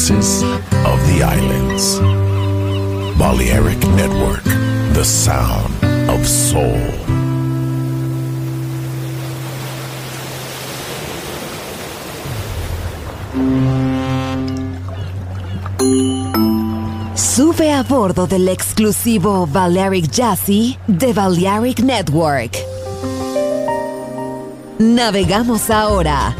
voices of the islands. Balearic Network, the sound of soul. Sube a bordo del exclusivo Balearic Jazzy de Balearic Network. Navegamos ahora.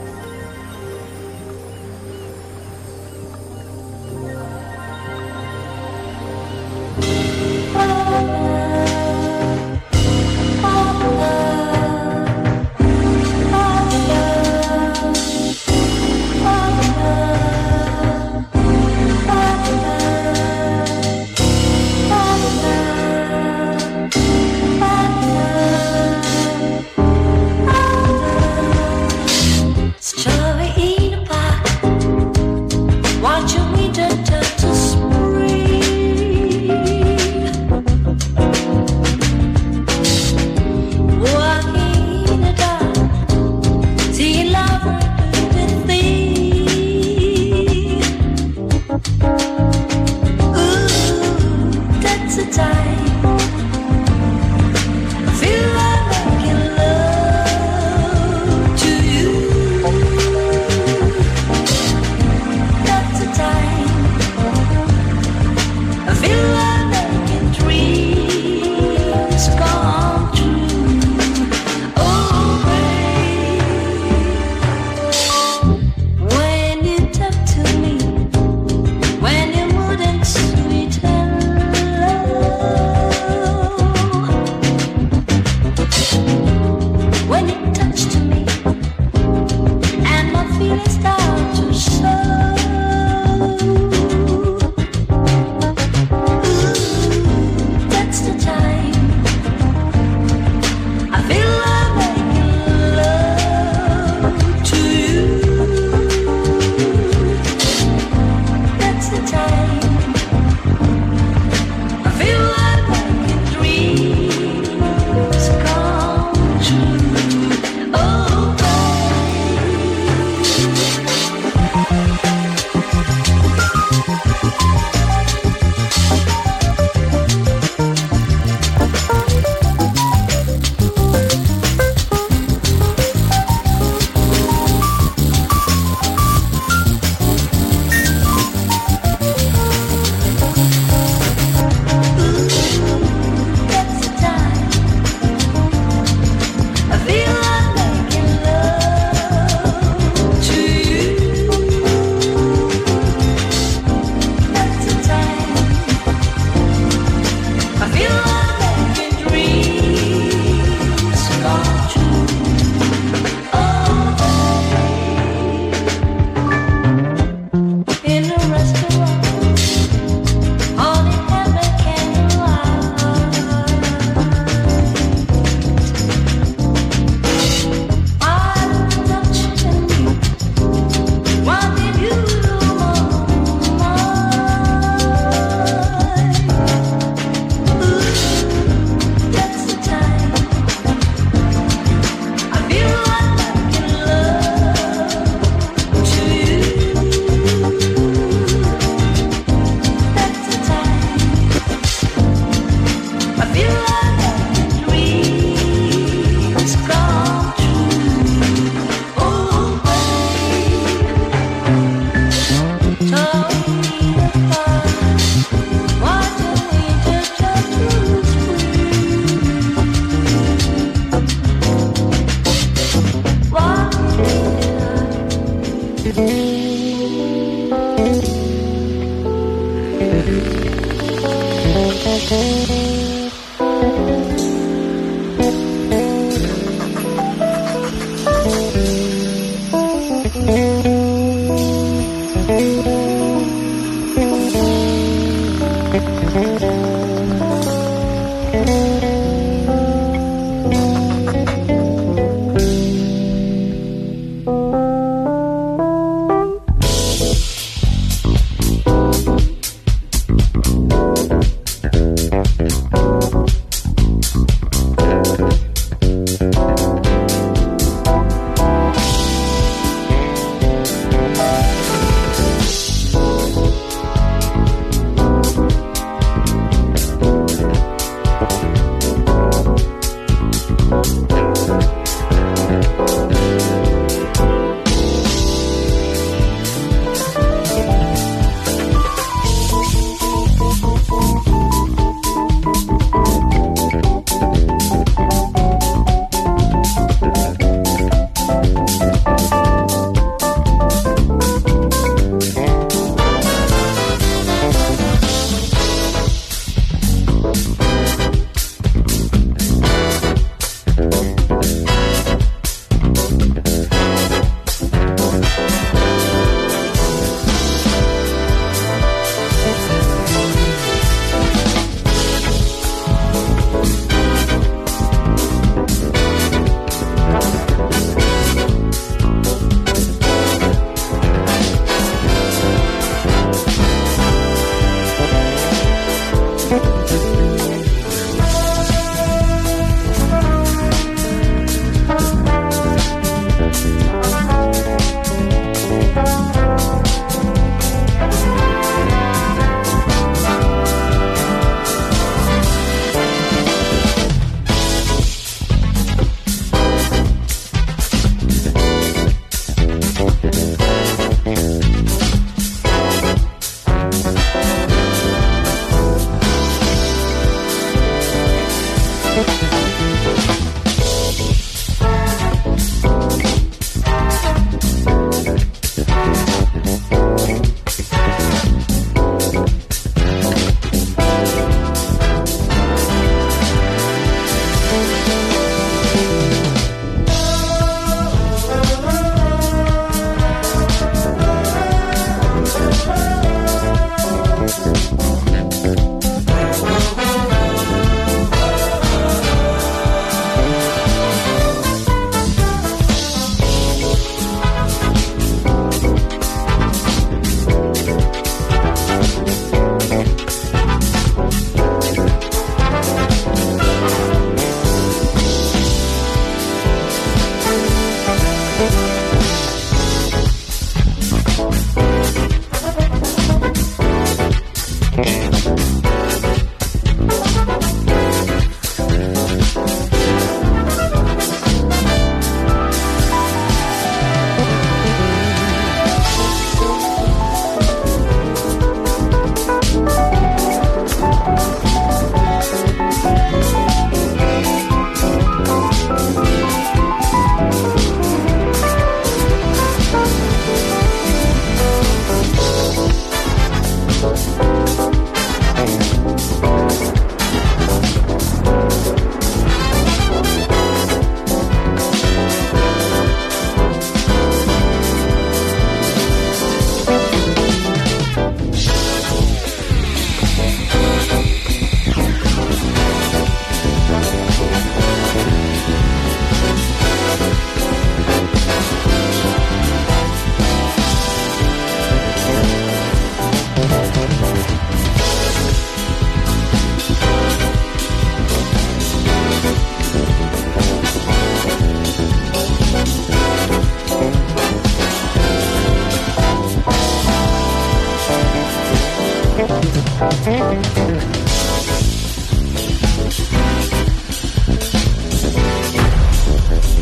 The time.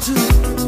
to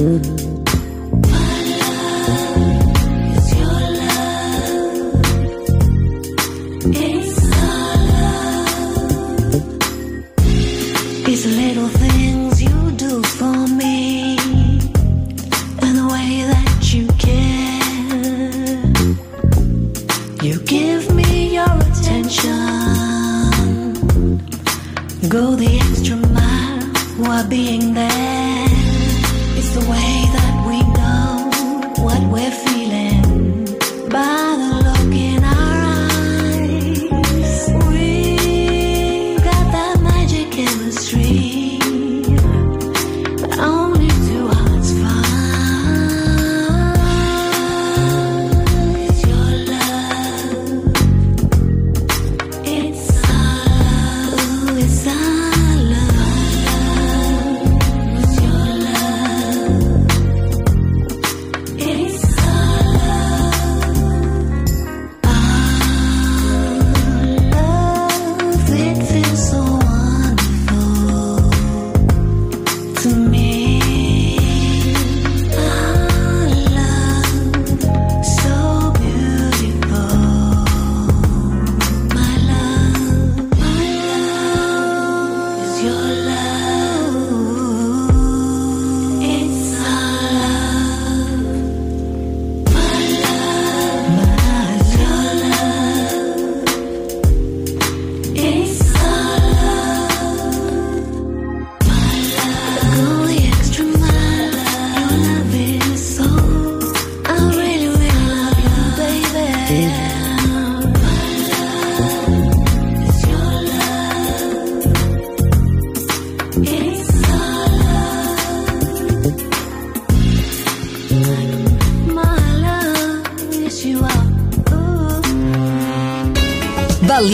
Mm-hmm.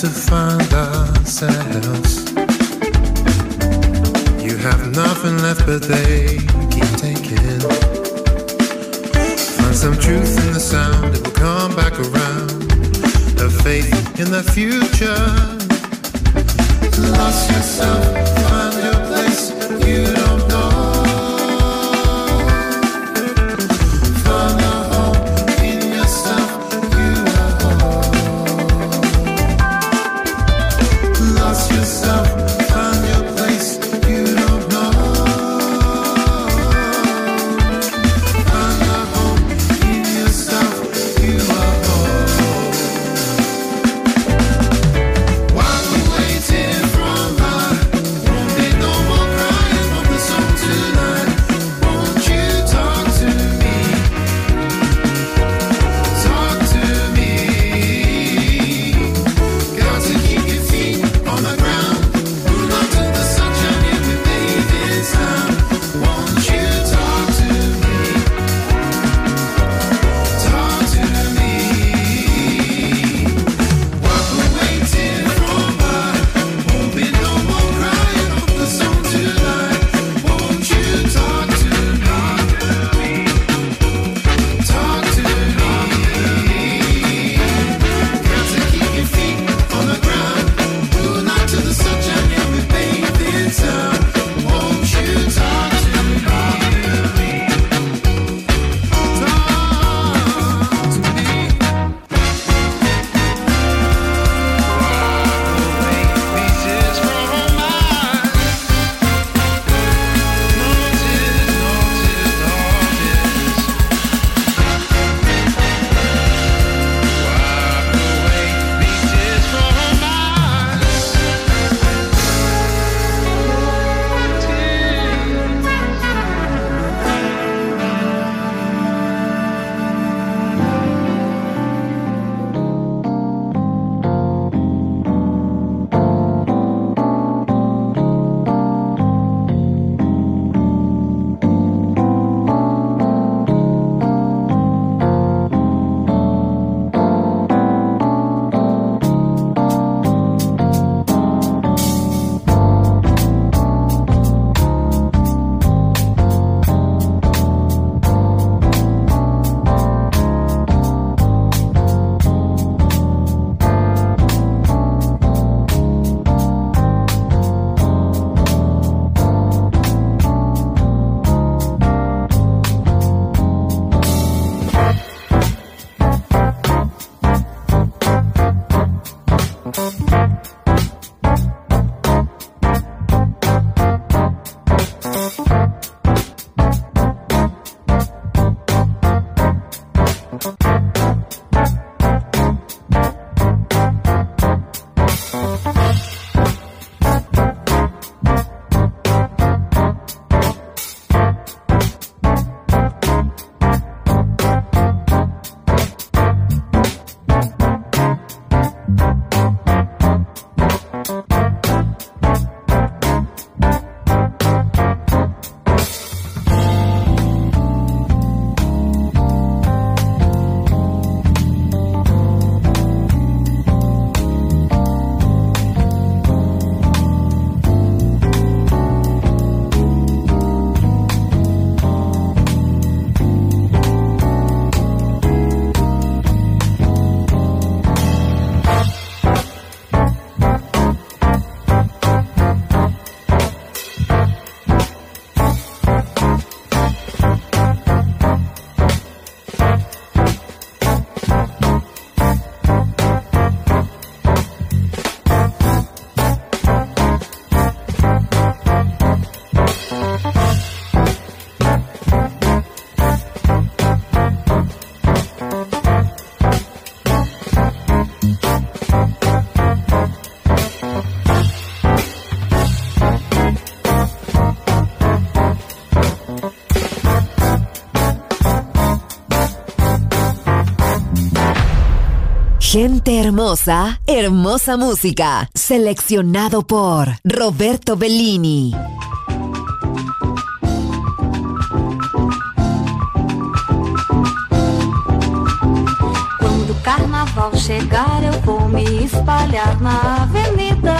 to find ourselves. You have nothing left, but they keep taking. Find some truth in the sound, it will come back around. A faith in the future. Lost yourself, find your place. You don't. Gente hermosa, hermosa música. Seleccionado por Roberto Bellini. Quando o carnaval chegar, eu vou me espalhar na avenida.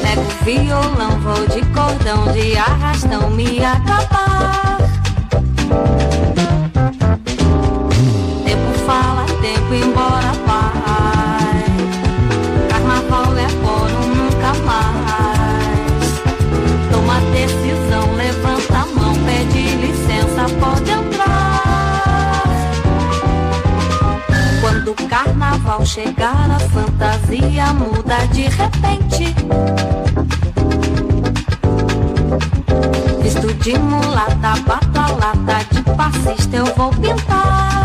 Pego violão, vou de cordão, de arrastão me acabar. Chegar, a fantasia muda de repente. Visto de mulata, bata lata, de passista eu vou pintar.